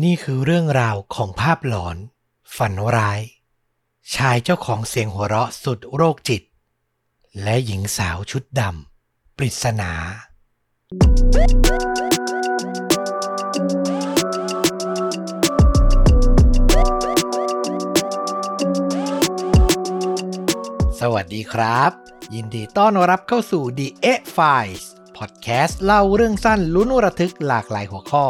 นี่คือเรื่องราวของภาพหลอน ฝันร้าย ชายเจ้าของเสียงหัวเราะสุดโรคจิต และหญิงสาวชุดดำปริศนา สวัสดีครับ ยินดีต้อนรับเข้าสู่ The e Files พอดแคสต์เล่าเรื่องสั้นลุ้นระทึกหลากหลายหัวข้อ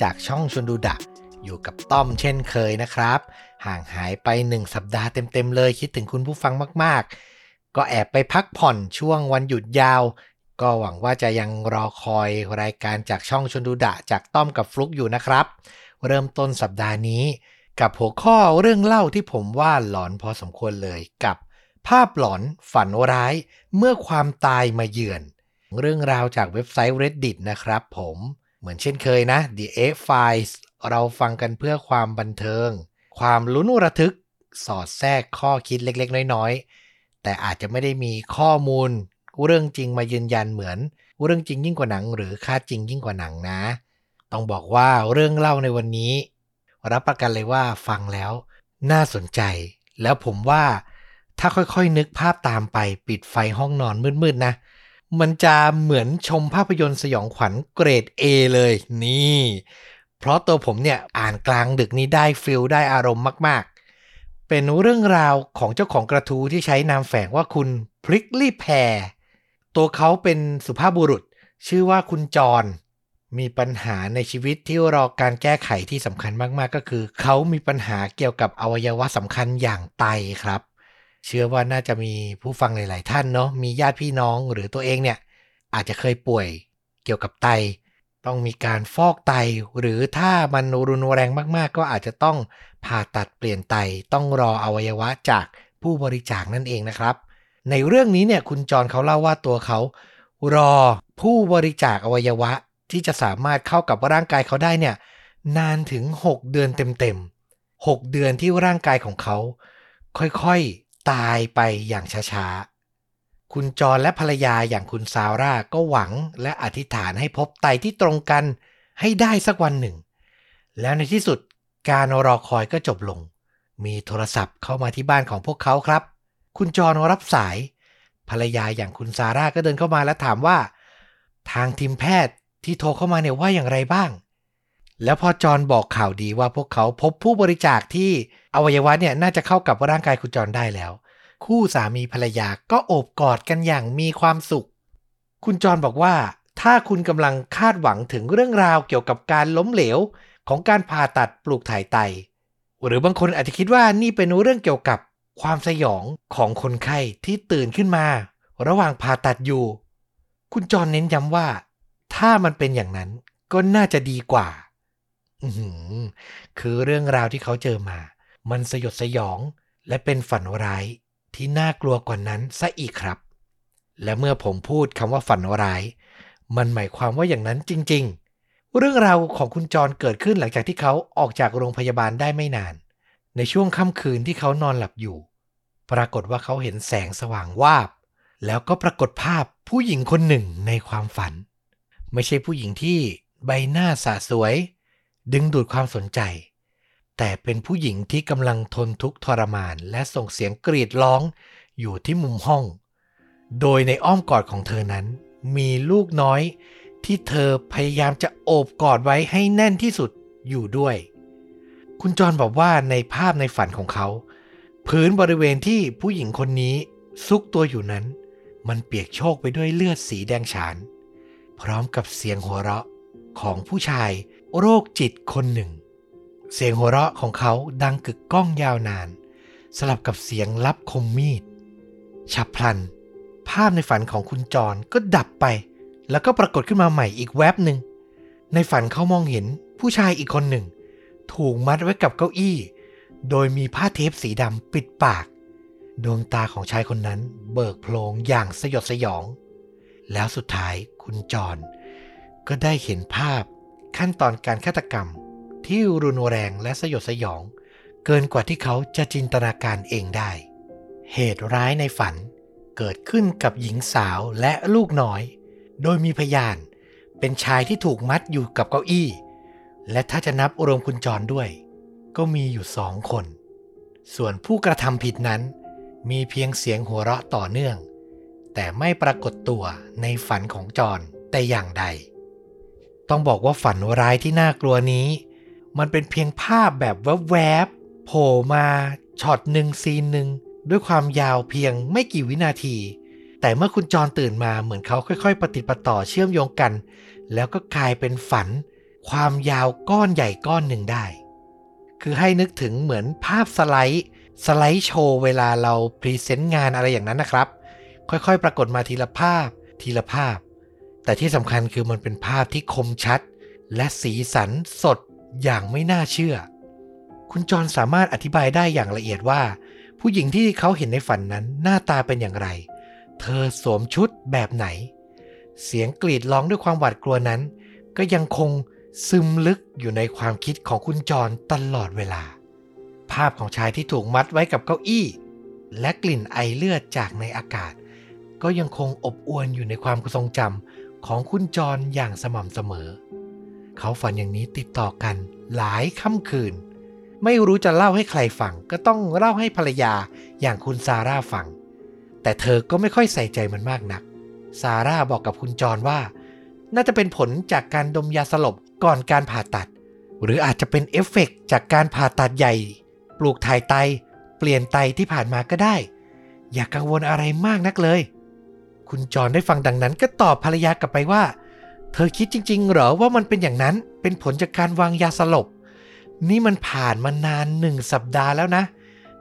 จากช่องชวนดูดะ อยู่กับต้อมเช่นเคยนะครับ ห่างหายไปหนึ่งสัปดาห์เต็ม ๆ เลยคิดถึงคุณผู้ฟังมาก ๆ ก็แอบไปพักผ่อนช่วงวันหยุดยาว ก็หวังว่าจะยังรอคอยรายการจากช่องชนดูดะ จากต้อมกับฟลุกอยู่นะครับ เริ่มต้นสัปดาห์นี้ กับหัวข้อเรื่องเล่าที่ผมว่าหลอนพอสมควรเลยกับ ภาพหลอนฝันร้ายเมื่อความตายมาเยือนเรื่องราวจากเว็บไซต์ reddit นะครับผม เหมือนเช่นเคยนะ The A Files เราฟังกันเพื่อความบันเทิง ความลุ้นระทึกสอดแทรกข้อคิดเล็กๆ น้อยๆ แต่อาจจะไม่ได้มีข้อมูลเรื่องจริงมายืนยันเหมือน เรื่องจริงยิ่งกว่าหนัง หรือค่าจริงยิ่งกว่าหนังนะ ต้องบอกว่าเรื่องเล่าในวันนี้ รับประกันเลยว่าฟังแล้วน่าสนใจ แล้วผมว่าถ้าค่อยๆนึกภาพตามไปปิดไฟห้องนอนมืดๆนะ มันจะเหมือนชมภาพยนตร์สยองขวัญเกรด A เลยนี่ เพราะตัวผมเนี่ยอ่านกลางดึกนี้ได้ฟิลได้อารมณ์มากๆ เป็นเรื่องราวของเจ้าของกระทู้ที่ใช้นามแฝงว่าคุณพริกลี่แพรตัวเขาเป็นสุภาพบุรุษ ชื่อว่าคุณจร มีปัญหาในชีวิตที่รอการแก้ไขที่สำคัญมากๆ ก็คือ เขามีปัญหาเกี่ยวกับอวัยวะสำคัญอย่างไตครับ เชื่อว่าน่าจะมีผู้ฟังหลาย ๆ ท่านเนาะมีญาติพี่น้องหรือตัวเองเนี่ยอาจจะเคยป่วยเกี่ยวกับไต ต้องมีการฟอกไต หรือถ้ามันรุนแรงมาก ๆ ก็อาจจะต้องผ่าตัดเปลี่ยนไตต้องรออวัยวะจากผู้บริจาคนั่นเองนะครับ ในเรื่องนี้เนี่ยคุณจรเขาเล่าว่าตัวเขา รอผู้บริจาคอวัยวะที่จะสามารถเข้ากับร่างกายเขาได้เนี่ยนานถึง 6 เดือนเต็มๆ6เดือนที่ร่างกายของเขา ค่อยๆ ตายไปอย่างช้าๆ คุณจรและภรรยาอย่างคุณซาร่าก็หวังและอธิษฐานให้พบไตที่ตรงกันให้ได้สักวันหนึ่ง แล้วในที่สุดการรอคอยก็จบลง มีโทรศัพท์เข้ามาที่บ้านของพวกเขาครับ คุณจรรับสาย ภรรยาอย่างคุณซาร่าก็เดินเข้ามาและถามว่า ทางทีมแพทย์ที่โทรเข้ามาเนี่ยว่าอย่างไรบ้าง แล้วพอจอนบอกข่าวดีว่าพวกเขาพบผู้บริจาคที่อวัยวะเนี่ยน่าจะเข้ากับร่างกายคุณจอนได้แล้ว คู่สามีภรรยาก็โอบกอดกันอย่างมีความสุข คุณจอนบอกว่า ถ้าคุณกำลังคาดหวังถึงเรื่องราวเกี่ยวกับการล้มเหลวของการผ่าตัดปลูกถ่ายไต หรือบางคนอาจจะคิดว่านี่เป็นเรื่องเกี่ยวกับความสยองของคนไข้ที่ตื่นขึ้นมา ระหว่างผ่าตัดอยู่ คุณจอนเน้นย้ำว่า ถ้ามันเป็นอย่างนั้นก็น่าจะดีกว่า คือเรื่องราวที่เขาเจอมา มันสยดสยองและเป็นฝันร้ายที่น่ากลัวกว่านั้นซะอีกครับ และเมื่อผมพูดคำว่าฝันร้าย มันหมายความว่าอย่างนั้นจริง ๆ เรื่องราวของคุณจรเกิดขึ้นหลังจากที่เขาออกจากโรงพยาบาลได้ไม่นาน ในช่วงค่ำคืนที่เขานอนหลับอยู่ ปรากฏว่าเขาเห็นแสงสว่างวาบ แล้วก็ปรากฏภาพผู้หญิงคนหนึ่งในความฝัน ไม่ใช่ผู้หญิงที่ใบหน้าสะสวย ดึงดูดความสนใจ แต่เป็นผู้หญิงที่กำลังทนทุกข์ทรมาน และส่งเสียงกรีดร้องอยู่ที่มุมห้อง โดยในอ้อมกอดของเธอนั้น มีลูกน้อยที่เธอพยายามจะโอบกอดไว้ให้แน่นที่สุดอยู่ด้วย คุณจรบอกว่าในภาพในฝันของเขา พื้นบริเวณที่ผู้หญิงคนนี้ซุกตัวอยู่นั้น มันเปียกโชกไปด้วยเลือดสีแดงฉาน พร้อมกับเสียงหัวเราะของผู้ชาย โรคจิตคนหนึ่ง เสียงหัวเราะของเขาดังกึกก้องยาวนาน สลับกับเสียงลับคมมีด ฉับพลัน ภาพในฝันของคุณจรก็ดับไป แล้วก็ปรากฏขึ้นมาใหม่อีกแวบหนึ่ง ในฝันเขามองเห็นผู้ชายอีกคนหนึ่ง ถูกมัดไว้กับเก้าอี้ โดยมีผ้าเทปสีดำปิดปาก ดวงตาของชายคนนั้นเบิกโพลงอย่างสยดสยอง แล้วสุดท้ายคุณจรก็ได้เห็นภาพ ขั้นตอนการฆาตกรรมที่รุนแรงและสยดสยอง เกินกว่าที่เขาจะจินตนาการเองได้ เหตุร้ายในฝันเกิดขึ้นกับหญิงสาวและลูกน้อย โดยมีพยานเป็นชายที่ถูกมัดอยู่กับเก้าอี้ และถ้าจะนับรวมคุณจรด้วย ก็มีอยู่สองคน ส่วนผู้กระทำผิดนั้น มีเพียงเสียงหัวเราะต่อเนื่อง แต่ไม่ปรากฏตัวในฝันของจรแต่อย่างใด ต้องบอกว่าฝันร้ายที่น่ากลัวนี้ มันเป็นเพียงภาพแบบแวบๆโผล่มาช็อตหนึ่งซีนหนึ่งด้วยความยาวเพียงไม่กี่วินาที แต่เมื่อคุณจรตื่นมาเหมือนเขาค่อย ๆ ปฏิดปะต่อเชื่อมโยงกัน แล้วก็กลายเป็นฝัน ความยาวก้อนใหญ่ก้อนหนึ่งได้ คือให้นึกถึงเหมือนภาพสไลด์สไลด์โชว์เวลาเราพรีเซนต์งานอะไรอย่างนั้นนะครับ ค่อยๆ ปรากฏมาทีละภาพ ทีละภาพ แต่ที่สำคัญคือมันเป็นภาพที่คมชัด และสีสันสดอย่างไม่น่าเชื่อ คุณจรสามารถอธิบายได้อย่างละเอียดว่า ผู้หญิงที่เขาเห็นในฝันนั้นหน้าตาเป็นอย่างไร เธอสวมชุดแบบไหน เสียงกรีดร้องด้วยความหวาดกลัวนั้น ก็ยังคงซึมลึกอยู่ในความคิดของคุณจรตลอดเวลา ภาพของชายที่ถูกมัดไว้กับเก้าอี้ และกลิ่นไอเลือดจากในอากาศ ก็ยังคงอบอวลอยู่ในความทรงจำ ของคุณจรอย่างสม่ำเสมอ เขาฝันอย่างนี้ติดต่อกันหลายค่ำคืน ไม่รู้จะเล่าให้ใครฟัง ก็ต้องเล่าให้ภรรยาอย่างคุณซาร่าฟัง แต่เธอก็ไม่ค่อยใส่ใจมันมากนัก ซาร่าบอกกับคุณจรว่า น่าจะเป็นผลจากการดมยาสลบก่อนการผ่าตัด หรืออาจจะเป็นเอฟเฟกต์จากการผ่าตัดใหญ่ ปลูกถ่ายไต เปลี่ยนไตที่ผ่านมาก็ได้ อย่ากังวลอะไรมากนักเลย คุณจรได้ฟังดังนั้น ก็ตอบภรรยากลับไปว่า เธอคิดจริง ๆ เหรอว่ามันเป็นอย่างนั้น เป็นผลจากการวางยาสลบ นี่มันผ่านมานานหนึ่งสัปดาห์แล้วนะ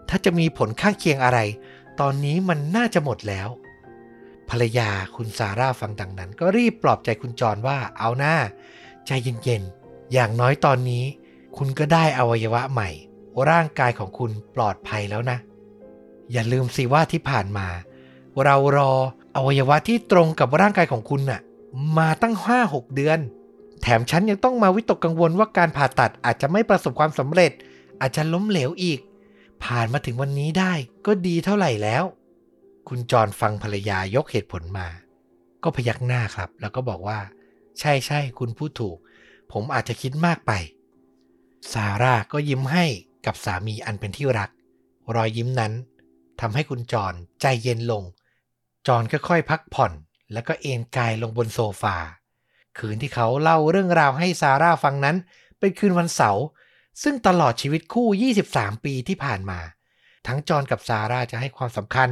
ถ้าจะมีผลข้างเคียงอะไร ตอนนี้มันน่าจะหมดแล้ว ภรรยาคุณซาร่าฟังดังนั้น ก็รีบปลอบใจคุณจรว่า เอาหน้า ใจเย็นๆ อย่างน้อยตอนนี้ คุณก็ได้อวัยวะใหม่ ร่างกายของคุณปลอดภัยแล้วนะ อย่าลืมสิว่าที่ผ่านมา เรารอ อวัยวะที่ตรงกับร่างกายของคุณน่ะ มาตั้ง 5-6 เดือน แถมฉันยังต้องมาวิตกกังวลว่าการผ่าตัดอาจจะไม่ประสบความสำเร็จ อาจจะล้มเหลวอีก ผ่านมาถึงวันนี้ได้ก็ดีเท่าไหร่แล้ว คุณจรฟังภรรยายกเหตุผลมา ก็พยักหน้าครับ แล้วก็บอกว่า ใช่ใช่คุณพูดถูก ผมอาจจะคิดมากไปซาร่าก็ยิ้มให้กับสามีอันเป็นที่รัก รอยยิ้มนั้นทำให้คุณจรใจเย็นลง จอรค่อยๆ พักผ่อน แล้วก็เอนกายลงบนโซฟา คืนที่เขาเล่าเรื่องราวให้ซาร่าฟังนั้น เป็นคืนวันเสาร์ซึ่งตลอดชีวิตคู่ 23 ปีที่ผ่านมา ทั้งจอรกับซาร่าจะให้ความสำคัญ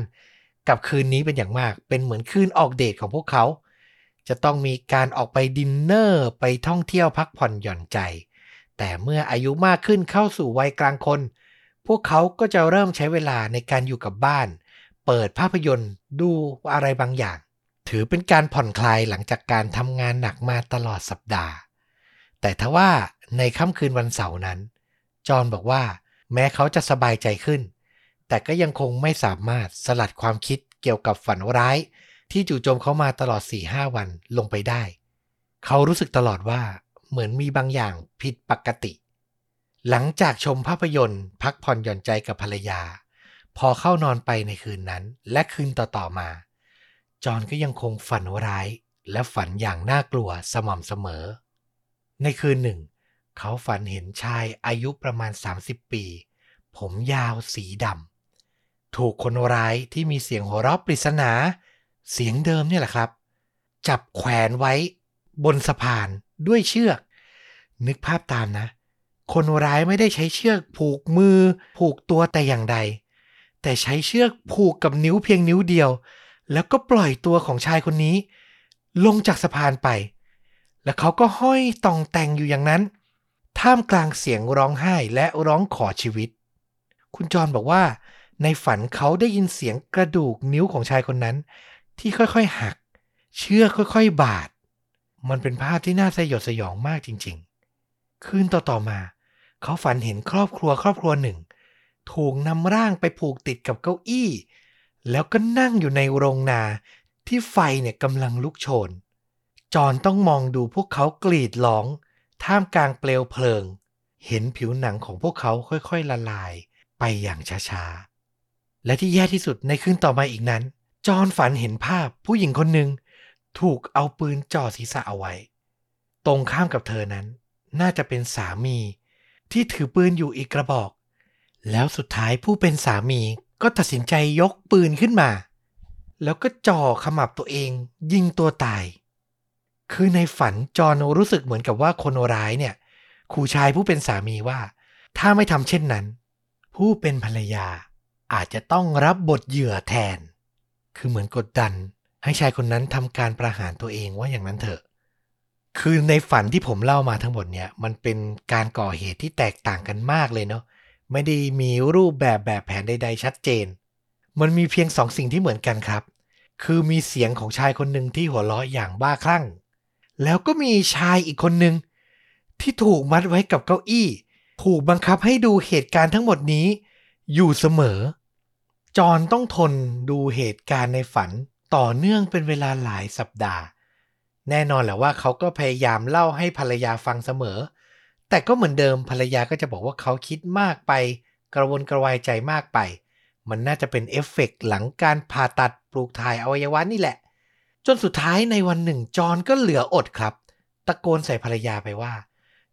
กับคืนนี้เป็นอย่างมาก เป็นเหมือนคืนออกเดทของพวกเขา จะต้องมีการออกไปดินเนอร์ไปท่องเที่ยวพักผ่อนหย่อนใจ แต่เมื่ออายุมากขึ้นเข้าสู่วัยกลางคน พวกเขาก็จะเริ่มใช้เวลาในการอยู่กับบ้าน เปิดภาพยนตร์ดูอะไรบางอย่าง ถือเป็นการผ่อนคลายหลังจากการทำงานหนักมาตลอดสัปดาห์ แต่ทว่าในค่ำคืนวันเสาร์นั้น จอห์นบอกว่า แม้เขาจะสบายใจขึ้น แต่ก็ยังคงไม่สามารถสลัดความคิดเกี่ยวกับฝันร้าย ที่จู่โจมเขามาตลอด4-5วันลงไปได้ เขารู้สึกตลอดว่าเหมือนมีบางอย่างผิดปกติ หลังจากชมภาพยนตร์ พักผ่อนหย่อนใจกับภรรยา พอเข้านอนไปในคืนนั้น และคืนต่อๆมา จอนก็ยังคงฝันร้าย และฝันอย่างน่ากลัวสม่ำเสมอ ในคืนหนึ่ง เขาฝันเห็นชายอายุประมาณ 30 ปี ผมยาวสีดำถูกคนร้ายที่มีเสียงหัวเราะปริศนา เสียงเดิมเนี่ยแหละครับ จับแขวนไว้ บนสะพานด้วยเชือก นึกภาพตามนะ คนร้ายไม่ได้ใช้เชือกผูกมือ ผูกตัวแต่อย่างใด แต่ใช้เชือกผูกกับนิ้วเพียงนิ้วเดียว แล้วก็ปล่อยตัวของชายคนนี้ ลงจากสะพานไป แล้วเขาก็ห้อยตองแต่งอยู่อย่างนั้น ท่ามกลางเสียงร้องไห้และร้องขอชีวิต คุณจรบอกว่า ในฝันเขาได้ยินเสียงกระดูกนิ้วของชายคนนั้น ที่ค่อยๆหัก เชือกค่อยๆ บาด มันเป็นภาพที่น่าสยดสยองมากจริง ๆ คืนต่อๆมา เขาฝันเห็นครอบครัวครอบครัวหนึ่ง ถูกนำร่างไปผูกติดกับเก้าอี้ แล้วก็นั่งอยู่ในโรงนาที่ไฟเนี่ยกำลังลุกโชน จอนต้องมองดูพวกเขากรีดร้อง ท่ามกลางเปลวเพลิง เห็นผิวหนังของพวกเขาค่อยๆละลายไปอย่างช้าๆ และที่แย่ที่สุดในคืนต่อมาอีกนั้น จอนฝันเห็นภาพผู้หญิงคนหนึ่งถูกเอาปืนจ่อศีรษะเอาไว้ ตรงข้ามกับเธอนั้น น่าจะเป็นสามี ที่ถือปืนอยู่อีกกระบอก แล้วสุดท้ายผู้เป็นสามีก็ตัดสินใจยกปืนขึ้นมา แล้วก็จ่อขมับตัวเองยิงตัวตาย คือในฝันจอห์นรู้สึกเหมือนกับว่าคนร้ายเนี่ยขู่ชายผู้เป็นสามีว่า ถ้าไม่ทำเช่นนั้น ผู้เป็นภรรยาอาจจะต้องรับบทเหยื่อแทน คือเหมือนกดดัน ให้ชายคนนั้นทำการประหารตัวเองว่าอย่างนั้นเถอะ คือในฝันที่ผมเล่ามาทั้งหมดเนี่ย มันเป็นการก่อเหตุที่แตกต่างกันมากเลยเนาะ ไม่ได้มีรูปแบบแบบแผนใด ๆ ชัดเจน มันมีเพียงสองสิ่งที่เหมือนกันครับ คือมีเสียงของชายคนหนึ่งที่หัวเราะอย่างบ้าคลั่ง แล้วก็มีชายอีกคนหนึ่งที่ถูกมัดไว้กับเก้าอี้ ถูกบังคับให้ดูเหตุการณ์ทั้งหมดนี้ อยู่เสมอ จอนต้องทนดูเหตุการณ์ในฝันต่อเนื่องเป็นเวลาหลายสัปดาห์ แน่นอนแหละว่าเขาก็พยายามเล่าให้ภรรยาฟังเสมอ แต่ก็เหมือนเดิมภรรยาก็จะบอกว่าเขาคิดมากไป กระวนกระวายใจมากไป มันน่าจะเป็นเอฟเฟกต์หลังการผ่าตัดปลูกถ่ายอวัยวะนี่แหละ จนสุดท้ายในวันหนึ่งจอนก็เหลืออดครับ ตะโกนใส่ภรรยาไปว่า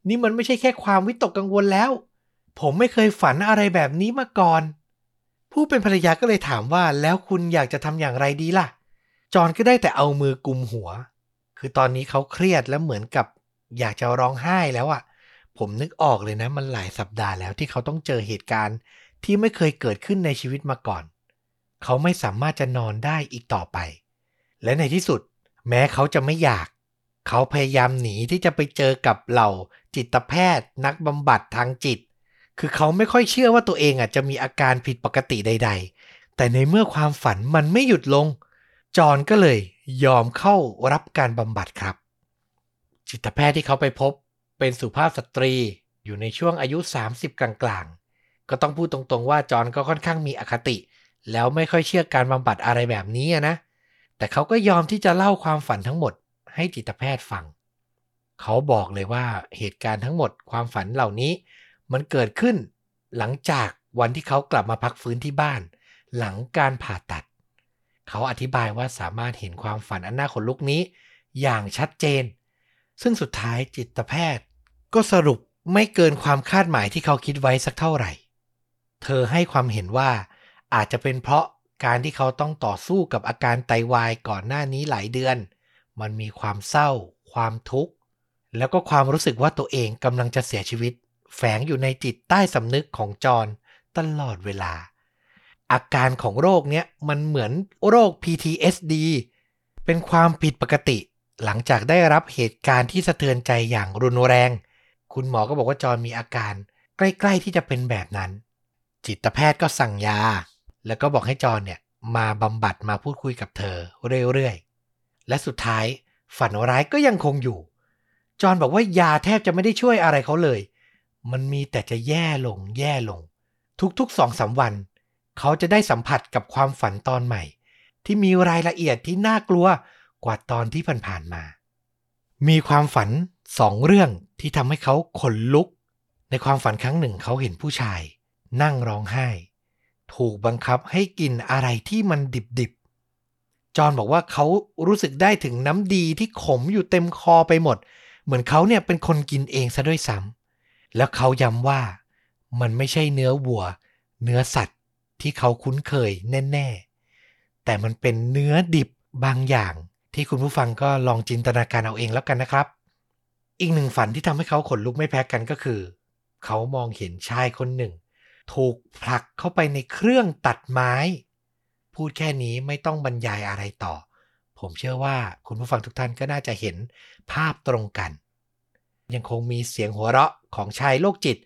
นี่มันไม่ใช่แค่ความวิตกกังวลแล้ว ผมไม่เคยฝันอะไรแบบนี้มาก่อน ผู้เป็นภรรยาก็เลยถามว่าแล้วคุณอยากจะทำอย่างไรดีล่ะ จอนก็ได้แต่เอามือกุมหัว คือตอนนี้เขาเครียดและเหมือนกับ อยากจะร้องไห้แล้วอะ่ะ ผมนึกออกเลยนะ มันหลายสัปดาห์แล้วที่เขาต้องเจอเหตุการณ์ที่ไม่เคยเกิดขึ้นในชีวิตมาก่อน เขาไม่สามารถจะนอนได้อีกต่อไป และในที่สุด แม้เขาจะไม่อยาก เขาพยายามหนีที่จะไปเจอกับเหล่าจิตแพทย์ นักบำบัดทางจิต คือเขาไม่ค่อยเชื่อว่าตัวเองอะจะมีอาการผิดปกติใด ๆ แต่ในเมื่อความฝันมันไม่หยุดลง จอนก็เลยยอมเข้ารับการบำบัดครับ จิตแพทย์ที่เขาไปพบ เป็นสุภาพสตรีอยู่ในช่วงอายุ 30 กลางๆ ก็ต้องพูดตรงๆว่าจอนก็ค่อนข้างมีอคติ แล้วไม่ค่อยเชื่อการบำบัดอะไรแบบนี้นะ แต่เขาก็ยอมที่จะเล่าความฝันทั้งหมด ให้จิตแพทย์ฟัง เขาบอกเลยว่าเหตุการณ์ทั้งหมดความฝันเหล่านี้ มันเกิดขึ้นหลังจากวันที่เขากลับมาพักฟื้นที่บ้าน หลังการผ่าตัด เขาอธิบายว่าสามารถเห็นความฝันอันน่าขนลุกนี้ อย่างชัดเจน ซึ่งสุดท้ายจิตแพทย์ ก็สรุปไม่เกินความคาดหมายที่เขาคิดไว้สักเท่าไหร่ เธอให้ความเห็นว่าอาจจะเป็นเพราะการที่เขาต้องต่อสู้กับอาการไตาวายก่อนหน้านี้หลายเดือน มันมีความเศร้า ความทุกข์ แล้วก็ความรู้สึกว่าตัวเองกำลังจะเสียชีวิต แฝงอยู่ในจิตใต้สำนึกของจอนตลอดเวลา อาการของโรคเนี้ยมันเหมือนโรค PTSD เป็นความผิดปกติหลังจากได้รับเหตุการณ์ที่สะเทือนใจอย่างรุนแรง คุณหมอก็บอกว่าจอนมีอาการ ใกล้ ๆ ที่จะเป็นแบบนั้น จิตแพทย์ก็สั่งยา แล้วก็บอกให้จอนเนี่ยมาบำบัดมาพูดคุยกับเธอเรื่อยๆ และสุดท้ายฝันร้ายก็ยังคงอยู่ จอนบอกว่ายาแทบจะไม่ได้ช่วยอะไรเขาเลย มันมีแต่จะแย่ลงแย่ลง ทุกๆสองสาวัน เขาจะได้สัมผัสกับความฝันตอนใหม่ ที่มีรายละเอียดที่น่ากลัวกว่าตอนที่ผ่านๆมา มีความฝัน สองเรื่องที่ทำให้เขาขนลุก ในความฝันครั้งหนึ่งเขาเห็นผู้ชาย นั่งร้องไห้ ถูกบังคับให้กินอะไรที่มันดิบๆ จอนบอกว่าเขารู้สึกได้ถึงน้ำดีที่ขมอยู่เต็มคอไปหมด เหมือนเขาเนี่ยเป็นคนกินเองซะด้วยซ้ำแล้วเขาย้ำว่ามันไม่ใช่เนื้อวัว เนื้อสัตว์ที่เขาคุ้นเคยแน่ๆ แต่มันเป็นเนื้อดิบบางอย่างที่คุณผู้ฟังก็ลองจินตนาการเอาเองแล้วกันนะครับ อีกหนึ่งฝันที่ทำให้เขาขนลุกไม่แพ้กันก็คือ เขามองเห็นชายคนหนึ่ง ถูกผลักเข้าไปในเครื่องตัดไม้ พูดแค่นี้ไม่ต้องบรรยายอะไรต่อ ผมเชื่อว่าคุณผู้ฟังทุกท่านก็น่าจะเห็นภาพตรงกัน ยังคงมีเสียงหัวเราะของชายโรคจิต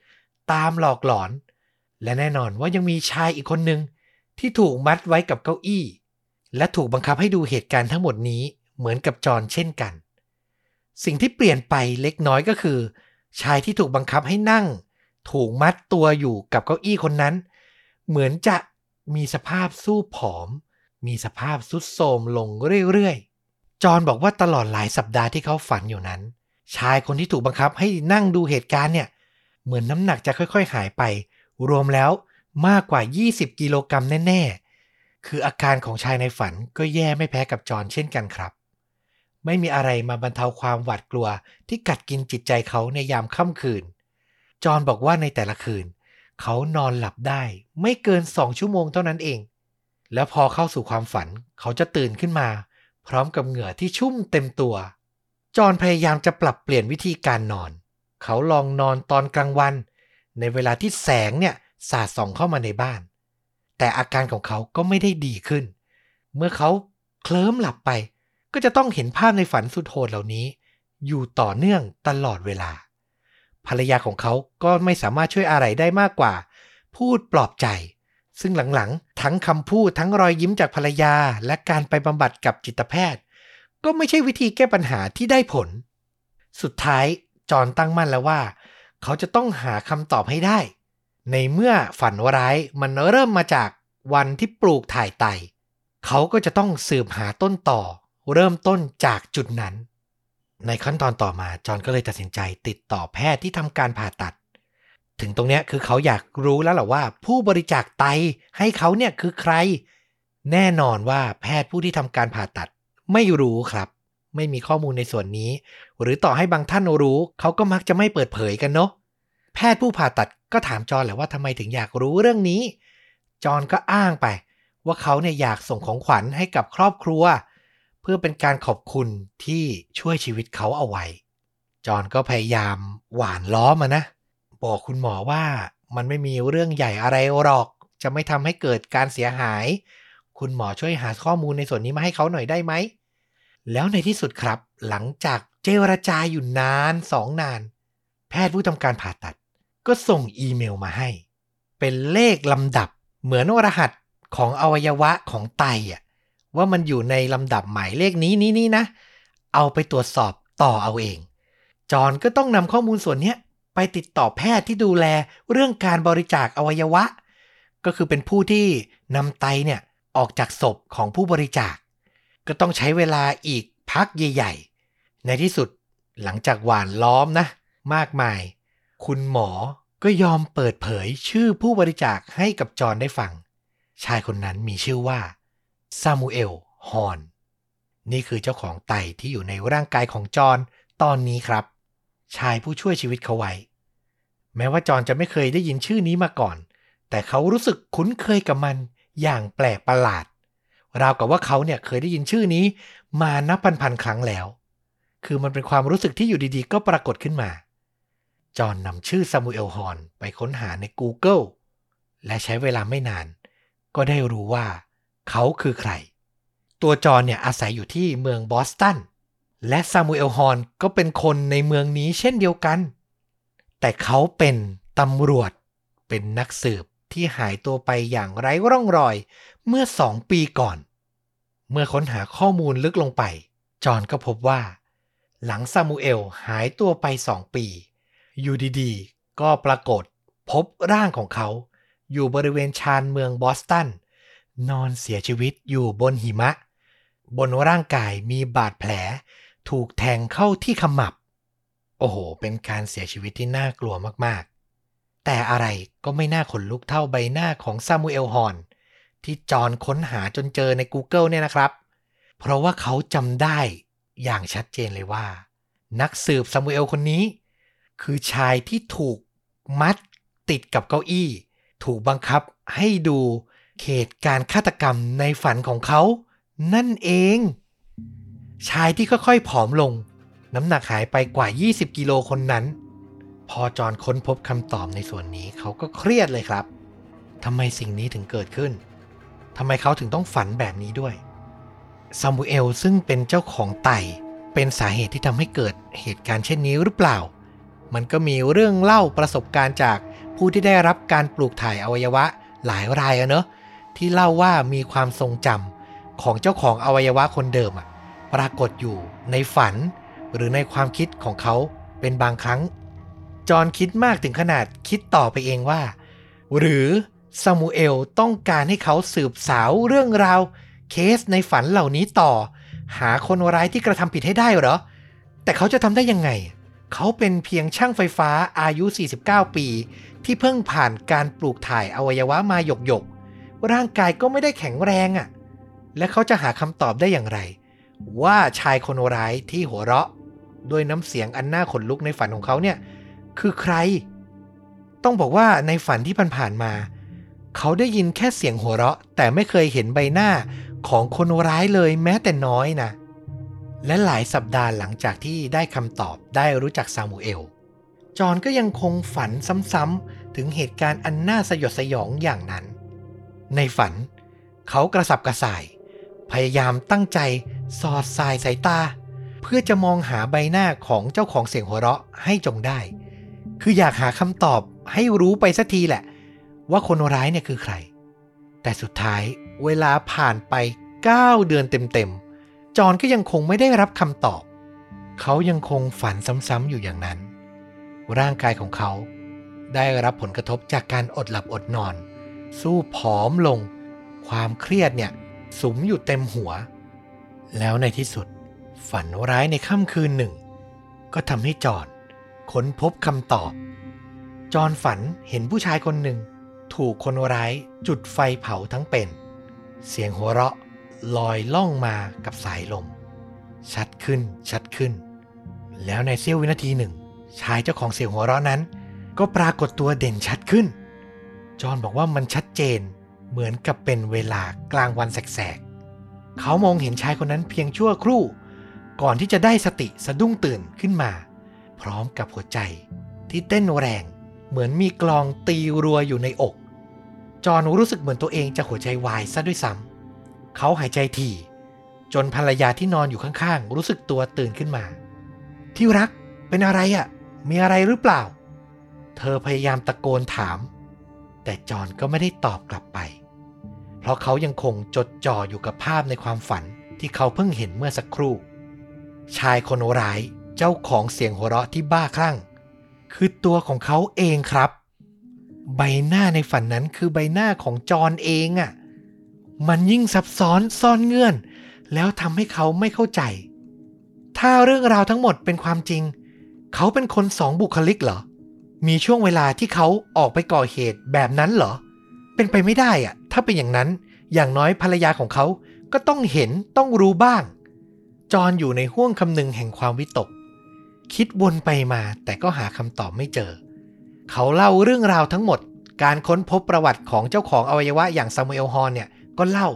ตามหลอกหลอน และแน่นอนว่ายังมีชายอีกคนหนึ่งที่ถูกมัดไว้กับเก้าอี้ และถูกบังคับให้ดูเหตุการณ์ทั้งหมดนี้เหมือนกับจอนเช่นกัน สิ่งที่เปลี่ยนไปเล็กน้อยก็คือ ชายที่ถูกบังคับให้นั่ง ถูกมัดตัวอยู่กับเก้าอี้คนนั้น เหมือนจะมีสภาพสู้ผอม มีสภาพสุดโทรมลงเรื่อยๆ จอนบอกว่าตลอดหลายสัปดาห์ที่เขาฝันอยู่นั้น ชายคนที่ถูกบังคับให้นั่งดูเหตุการณ์เนี่ย เหมือนน้ำหนักจะค่อยๆ หายไป รวมแล้วมากกว่า 20 กิโลกรัมแน่ ๆ คืออาการของชายในฝันก็แย่ไม่แพ้กับจอนเช่นกันครับ ไม่มีอะไรมาบรรเทาความหวาดกลัวที่กัดกินจิตใจเขาในยามค่ำคืน จอห์นบอกว่าในแต่ละคืน เขานอนหลับได้ไม่เกินสองชั่วโมงเท่านั้นเอง แล้วพอเข้าสู่ความฝันเขาจะตื่นขึ้นมา พร้อมกับเหงื่อที่ชุ่มเต็มตัว จอห์นพยายามจะปรับเปลี่ยนวิธีการนอน เขาลองนอนตอนกลางวัน ในเวลาที่แสงเนี่ยสาดส่องเข้ามาในบ้าน แต่อาการของเขาก็ไม่ได้ดีขึ้น เมื่อเขาเคลิ้มหลับไป ก็จะต้องเห็นภาพในฝันสุดโหดเหล่านี้ อยู่ต่อเนื่องตลอดเวลา ภรรยาของเขาก็ไม่สามารถช่วยอะไรได้มากกว่า พูดปลอบใจ ซึ่งหลังๆ ทั้งคำพูดทั้งรอยยิ้มจากภรรยาและการไปบำบัดกับจิตแพทย์ ก็ไม่ใช่วิธีแก้ปัญหาที่ได้ผล สุดท้ายจอห์นตั้งมั่นแล้วว่า เขาจะต้องหาคำตอบให้ได้ ในเมื่อฝันร้ายมันเริ่มมาจากวันที่ปลูกถ่ายไต เขาก็จะต้องสืบหาต้นต่อ เริ่มต้นจากจุดนั้น ในขั้นตอนต่อมาจอห์นก็เลยตัดสินใจติดต่อแพทย์ที่ทำการผ่าตัด ถึงตรงเนี้ยคือเขาอยากรู้แล้วแหละว่า ผู้บริจาคไตให้เขาเนี่ยคือใคร แน่นอนว่าแพทย์ผู้ที่ทำการผ่าตัด ไม่รู้ครับ ไม่มีข้อมูลในส่วนนี้ หรือต่อให้บางท่านรู้ เขาก็มักจะไม่เปิดเผยกันเนาะแพทย์ผู้ผ่าตัดก็ถามจอห์นแหละว่าทำไมถึงอยากรู้เรื่องนี้ จอห์นก็อ้างไป ว่าเขาเนี่ยอยากส่งของขวัญให้กับครอบครัวเพื่อเป็นการขอบคุณที่ช่วยชีวิตเขาเอาไว้ จอห์นก็พยายามหวานล้อมานะ บอกคุณหมอว่ามันไม่มีเรื่องใหญ่อะไรหรอก จะไม่ทำให้เกิดการเสียหาย คุณหมอช่วยหาข้อมูลในส่วนนี้มาให้เขาหน่อยได้ไหม แล้วในที่สุดครับ หลังจากเจรจาอยู่นานสองนาน แพทย์ผู้ทำการผ่าตัด ก็ส่งอีเมลมาให้ เป็นเลขลำดับเหมือนรหัสของอวัยวะของไตอะ ว่ามันอยู่ในลำดับหมายเลขนี้นี้นี้นะ เอาไปตรวจสอบต่อเอาเอง จอห์นก็ต้องนำข้อมูลส่วนนี้ไปติดต่อแพทย์ที่ดูแลเรื่องการบริจาคอวัยวะ ก็คือเป็นผู้ที่นำไตเนี่ยออกจากศพของผู้บริจาค ก็ต้องใช้เวลาอีกพักใหญ่ ๆ ในที่สุดหลังจากหวานล้อมนะ มากมาย คุณหมอก็ยอมเปิดเผยชื่อผู้บริจาคให้กับจอห์นได้ฟัง ชายคนนั้นมีชื่อว่า ซามูเอล ฮอน นี่คือเจ้าของไตที่อยู่ในร่างกายของจอห์นตอนนี้ครับ ชายผู้ช่วยชีวิตเขาไว้ แม้ว่าจอห์นจะไม่เคยได้ยินชื่อนี้มาก่อน แต่เขารู้สึกคุ้นเคยกับมันอย่างแปลกประหลาด ราวกับว่าเขาเนี่ยเคยได้ยินชื่อนี้มานับพันๆครั้งแล้ว คือมันเป็นความรู้สึกที่อยู่ดีๆ ก็ปรากฏขึ้นมา จอห์นนำชื่อซามูเอล ฮอน ไปค้นหาใน Google และใช้เวลาไม่นาน ก็ได้รู้ว่า เขาคือใคร ตัวจอนเนี่ยอาศัยอยู่ที่เมืองบอสตัน และซามูเอลฮอนก็เป็นคนในเมืองนี้เช่นเดียวกัน แต่เขาเป็นตำรวจ เป็นนักสืบที่หายตัวไปอย่างไร้ร่องรอยเมื่อสองปีก่อน เมื่อค้นหาข้อมูลลึกลงไป จอห์นก็พบว่า หลังซามูเอลหายตัวไปสองปี อยู่ดีๆ ก็ปรากฏพบร่างของเขา อยู่บริเวณชานเมืองบอสตัน นอนเสียชีวิตอยู่บนหิมะ บนร่างกายมีบาดแผล ถูกแทงเข้าที่ขมับ โอ้โห เป็นการเสียชีวิตที่น่ากลัวมากๆ แต่อะไรก็ไม่น่าขนลุกเท่าใบหน้าของซามูเอลฮอน ที่จอนค้นหาจนเจอใน Google เนี่ยนะครับ เพราะว่าเขาจำได้อย่างชัดเจนเลยว่า นักสืบซามูเอลคนนี้ คือชายที่ถูกมัดติดกับเก้าอี้ ถูกบังคับให้ดู เขตการ์ฆาตกรรมในฝันของเขา นั่นเอง ชายที่ค่อยๆผอมลง น้ำหนักหายไปกว่า 20 กิโลคนนั้น พอจอห์นค้นพบคำตอบในส่วนนี้เขาก็เครียดเลยครับทำไมสิ่งนี้ถึงเกิดขึ้นทำไมเขาถึงต้องฝันแบบนี้ด้วยซามูเอลซึ่งเป็นเจ้าของไต่เป็นสาเหตุที่ทำให้เกิดเหตุการณ์เช่นนี้หรือเปล่า มันก็มีเรื่องเล่าประสบการณ์จากผู้ที่ได้รับการปลูกถ่ายอวัยวะหลายรายอะเนอะ ที่เล่าว่ามีความทรงจำของเจ้าของอวัยวะคนเดิมปรากฏอยู่ในฝัน หรือในความคิดของเขาเป็นบางครั้ง จอห์นคิดมากถึงขนาดคิดต่อไปเองว่า หรือซามูเอลต้องการให้เขาสืบสาวเรื่องราว เคสในฝันเหล่านี้ต่อ หาคนร้ายที่กระทำผิดให้ได้เหรอ แต่เขาจะทำได้ยังไง เขาเป็นเพียงช่างไฟฟ้าอายุ 49 ปี ที่เพิ่งผ่านการปลูกถ่ายอวัยวะมาหยกๆ ร่างกายก็ไม่ได้แข็งแรงอะ่ะ และเขาจะหาคำตอบได้อย่างไร ว่าชายคนร้ายที่หัวเราะ ด้วยน้ำเสียงอันน่าขนลุกในฝันของเขาเนี่ย คือใคร ต้องบอกว่าในฝันที่ผ่านๆมา เขาได้ยินแค่เสียงหัวเราะ แต่ไม่เคยเห็นใบหน้าของคนร้ายเลยแม้แต่น้อยนะ และหลายสัปดาห์หลังจากที่ได้คำตอบได้รู้จักซามูเอล จอนก็ยังคงฝันซ้ำๆถึงเหตุการณ์อันน่าสยดสยองอย่างนั้น ในฝัน เขากระสับกระส่าย พยายามตั้งใจสอดสายสายตา เพื่อจะมองหาใบหน้าของเจ้าของเสียงหัวเราะให้จงได้ คืออยากหาคำตอบให้รู้ไปสักทีแหละ ว่าคนร้ายเนี่ยคือใคร แต่สุดท้ายเวลาผ่านไป 9 เดือนเต็มๆ จอนก็ยังคงไม่ได้รับคำตอบ เขายังคงฝันซ้ำๆอยู่อย่างนั้น ร่างกายของเขาได้รับผลกระทบจากการอดหลับอดนอน สู้ผอมลง ความเครียดเนี่ยสุมอยู่เต็มหัว แล้วในที่สุด ฝันร้ายในค่ำคืนหนึ่ง ก็ทำให้จอนค้นพบคำตอบ จอนฝันเห็นผู้ชายคนหนึ่ง ถูกคนร้ายจุดไฟเผาทั้งเป็น เสียงหัวเราะลอยล่องมากับสายลม ชัดขึ้นชัดขึ้น แล้วในเสี้ยววินาทีหนึ่ง ชายเจ้าของเสียงหัวเราะนั้น ก็ปรากฏตัวเด่นชัดขึ้น จอห์นบอกว่ามันชัดเจนเหมือนกับเป็นเวลากลางวันแสกๆ เขามองเห็นชายคนนั้นเพียงชั่วครู่ ก่อนที่จะได้สติสะดุ้งตื่นขึ้นมา พร้อมกับหัวใจที่เต้นแรง เหมือนมีกลองตีรัวอยู่ในอก จอห์นรู้สึกเหมือนตัวเองจะหัวใจวายซะด้วยซ้ำเขาหายใจถี่ จนภรรยาที่นอนอยู่ข้างๆ รู้สึกตัวตื่นขึ้นมา ที่รักเป็นอะไรอะ่ะ มีอะไรหรือเปล่า เธอพยายามตะโกนถาม แต่จอห์นก็ไม่ได้ตอบกลับไป เพราะเขายังคงจดจ่ออยู่กับภาพในความฝันที่เขาเพิ่งเห็นเมื่อสักครู่ ชายคนร้ายเจ้าของเสียงหัวเราะที่บ้าคลั่ง คือตัวของเขาเองครับ ใบหน้าในฝันนั้นคือใบหน้าของจอห์นเองอะ่ะ มันยิ่งซับซ้อนซ่อนเงื่อน แล้วทำให้เขาไม่เข้าใจ ถ้าเรื่องราวทั้งหมดเป็นความจริง เขาเป็นคนสองบุคลิกเหรอ มีช่วงเวลาที่เขาออกไปก่อเหตุแบบนั้นเหรอ เป็นไปไม่ได้อะถ้าเป็นอย่างนั้นอย่างน้อยภรรยาของเขาก็ต้องเห็นต้องรู้บ้าง จอนอยู่ในห้วงคำนึงแห่งความวิตก คิดวนไปมาแต่ก็หาคำตอบไม่เจอ เขาเล่าเรื่องราวทั้งหมด การค้นพบประวัติของเจ้าของอวัยวะอย่างซามูเอลฮอนเนี่ยก็เล่า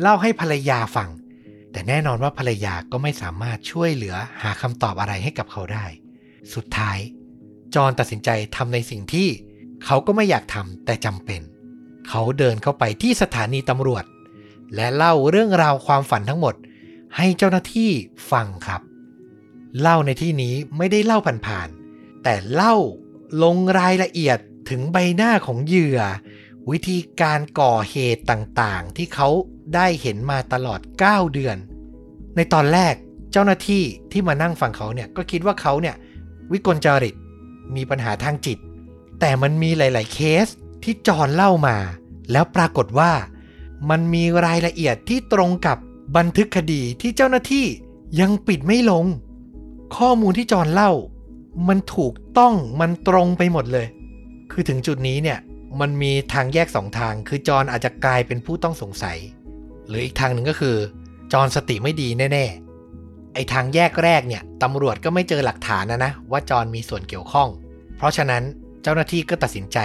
เล่าให้ภรรยาฟัง แต่แน่นอนว่าภรรยาก็ไม่สามารถช่วยเหลือหาคำตอบอะไรให้กับเขาได้ สุดท้าย จอนตัดสินใจทำในสิ่งที่เขาก็ไม่อยากทำแต่จำเป็น เขาเดินเข้าไปที่สถานีตำรวจ และเล่าเรื่องราวความฝันทั้งหมด ให้เจ้าหน้าที่ฟังครับ เล่าในที่นี้ไม่ได้เล่าผ่านๆแต่เล่าลงรายละเอียดถึงใบหน้าของเหยื่อ วิธีการก่อเหตุต่างๆ ที่เขาได้เห็นมาตลอด 9 เดือน ในตอนแรกเจ้าหน้าที่ที่มานั่งฟังเขาเนี่ยก็คิดว่าเขาเนี่ยวิกลจริต มีปัญหาทางจิต แต่มันมีหลาย ๆ เคสที่จอนเล่ามา แล้วปรากฏว่า มันมีรายละเอียดที่ตรงกับบันทึกคดีที่เจ้าหน้าที่ยังปิดไม่ลง ข้อมูลที่จอนเล่า มันถูกต้องมันตรงไปหมดเลย คือถึงจุดนี้เนี่ยมันมีทางแยกสองทาง คือจอนอาจจะกลายเป็นผู้ต้องสงสัย หรืออีกทางหนึ่งก็คือ จอนสติไม่ดีแน่ ๆ ไอทางแยกแรกเนี่ยตำรวจก็ไม่เจอหลักฐานนะนะว่าจอนมีส่วนเกี่ยวข้อง เพราะฉะนั้นเจ้าหน้าที่ก็ตัดสินใจ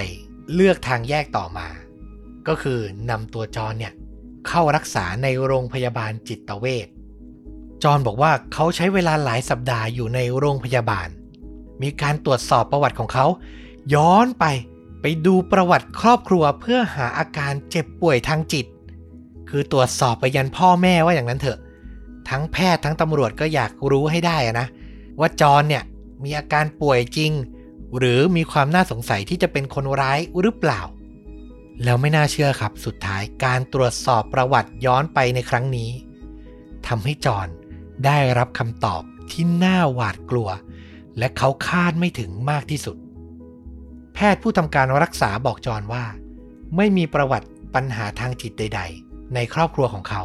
เลือกทางแยกต่อมา ก็คือนำตัวจอนเนี่ยเข้ารักษาในโรงพยาบาลจิตเวชจอนบอกว่าเขาใช้เวลาหลายสัปดาห์อยู่ในโรงพยาบาล มีการตรวจสอบประวัติของเขา ย้อนไปไปดูประวัติครอบครัวเพื่อหาอาการเจ็บป่วยทางจิต คือตรวจสอบไปยันพ่อแม่ว่าอย่างนั้นเถอะ ทั้งแพทย์ทั้งตำรวจก็อยากรู้ให้ได้นะ ว่าจอนเนี่ยมีอาการป่วยจริง หรือมีความน่าสงสัยที่จะเป็นคนร้ายหรือเปล่า แล้วไม่น่าเชื่อครับสุดท้ายการตรวจสอบประวัติย้อนไปในครั้งนี้ทำให้จอนได้รับคำตอบที่น่าหวาดกลัว และเขาคาดไม่ถึงมากที่สุด แพทย์ผู้ทำการรักษาบอกจอนว่า ไม่มีประวัติปัญหาทางจิตใด ๆ ในครอบครัวของเขา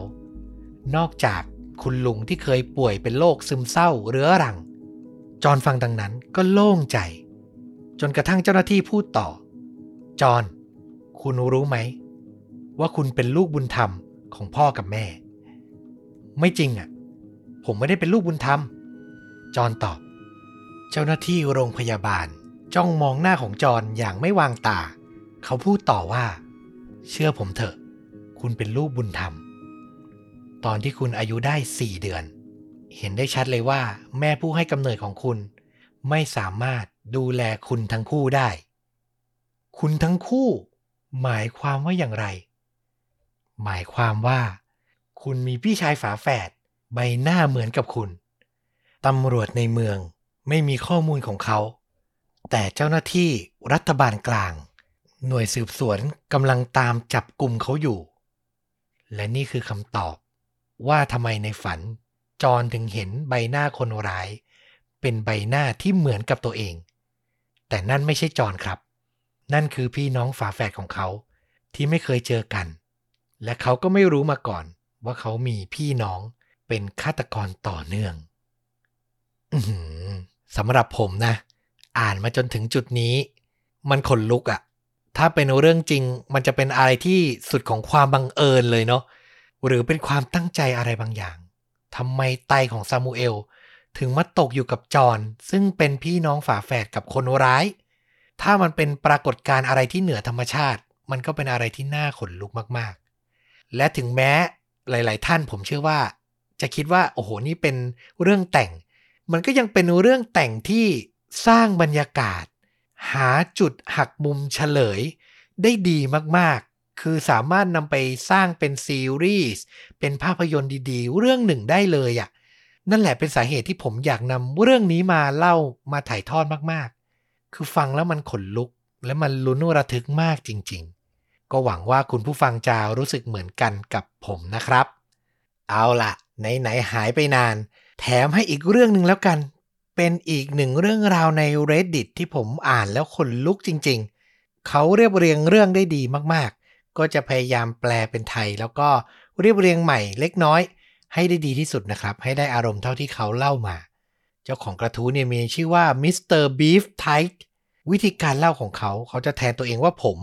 นอกจาก คุณลุงที่เคยป่วยเป็นโรคซึมเศร้าเรื้อรัง จอนฟังดังนั้นก็โล่งใจ จนกระทั่งเจ้าหน้าที่พูดต่อ จอน คุณรู้ไหม ว่าคุณเป็นลูกบุญธรรมของพ่อกับแม่ ไม่จริงอะ ผมไม่ได้เป็นลูกบุญธรรม จอนตอบ เจ้าหน้าที่โรงพยาบาลจ้องมองหน้าของจอนอย่างไม่วางตา เขาพูดต่อว่า เชื่อผมเถอะ คุณเป็นลูกบุญธรรม ตอนที่คุณอายุได้สี่เดือน เห็นได้ชัดเลยว่า แม่ผู้ให้กำเนิดของคุณ ไม่สามารถดูแลคุณทั้งคู่ได้ คุณทั้งคู่ หมายความว่าอย่างไร หมายความว่า คุณมีพี่ชายฝาแฝดใบหน้าเหมือนกับคุณตำรวจในเมืองไม่มีข้อมูลของเขา แต่เจ้าหน้าที่รัฐบาลกลาง หน่วยสืบสวนกำลังตามจับกลุ่มเขาอยู่ และนี่คือคำตอบ ว่าทำไมในฝัน จอนถึงเห็นใบหน้าคนร้าย เป็นใบหน้าที่เหมือนกับตัวเอง แต่นั่นไม่ใช่จอนครับ นั่นคือพี่น้องฝาแฝดของเขา ที่ไม่เคยเจอกัน และเขาก็ไม่รู้มาก่อน ว่าเขามีพี่น้องเป็นฆาตกรต่อเนื่องอสำหรับผมนะ อ่านมาจนถึงจุดนี้ มันขนลุกอะถ้าเป็นเรื่องจริง มันจะเป็นอะไรที่สุดของความบังเอิญเลยเนาะ หรือเป็นความตั้งใจอะไรบางอย่างทำไมไตของซามูเอล ถึงมาตกอยู่กับจอนซึ่งเป็นพี่น้องฝาแฝดกับคนร้าย ถ้ามันเป็นปรากฏการณ์อะไรที่เหนือธรรมชาติ มันก็เป็นอะไรที่น่าขนลุกมากๆ และถึงแม้หลาย ๆ ท่านผมเชื่อว่า จะคิดว่าโอ้โหนี่เป็นเรื่องแต่ง มันก็ยังเป็นเรื่องแต่งที่สร้างบรรยากาศ หาจุดหักมุมเฉลย ได้ดีมากๆ คือสามารถนำไปสร้างเป็นซีรีส์เป็นภาพยนตร์ดีๆ เรื่องหนึ่งได้เลยอะ่ะนั่นแหละเป็นสาเหตุที่ผมอยากนำเรื่องนี้มาเล่ามาถ่ายทอดมากๆ คือฟังแล้วมันขนลุก และมันลุ้นระทึกมากจริงๆ ก็หวังว่าคุณผู้ฟังจะรู้สึกเหมือนกันกับผมนะครับ เอาล่ะไหนๆหายไปนาน แถมให้อีกเรื่องหนึ่งแล้วกัน เป็นอีกหนึ่งเรื่องราวใน reddit ที่ผมอ่านแล้วขนลุกจริงๆ เขาเรียบเรียงเรื่องได้ดีมากๆ ก็จะพยายามแปลเป็นไทย แล้วก็เรียบเรียงใหม่เล็กน้อย ให้ได้ดีที่สุดนะครับ ให้ได้อารมณ์เท่าที่เขาเล่ามา เจ้าของกระทู้เนี่ยมีชื่อว่า Mr. Beef Tight วิธีการเล่าของเขาเขาจะแทนตัวเองว่าผม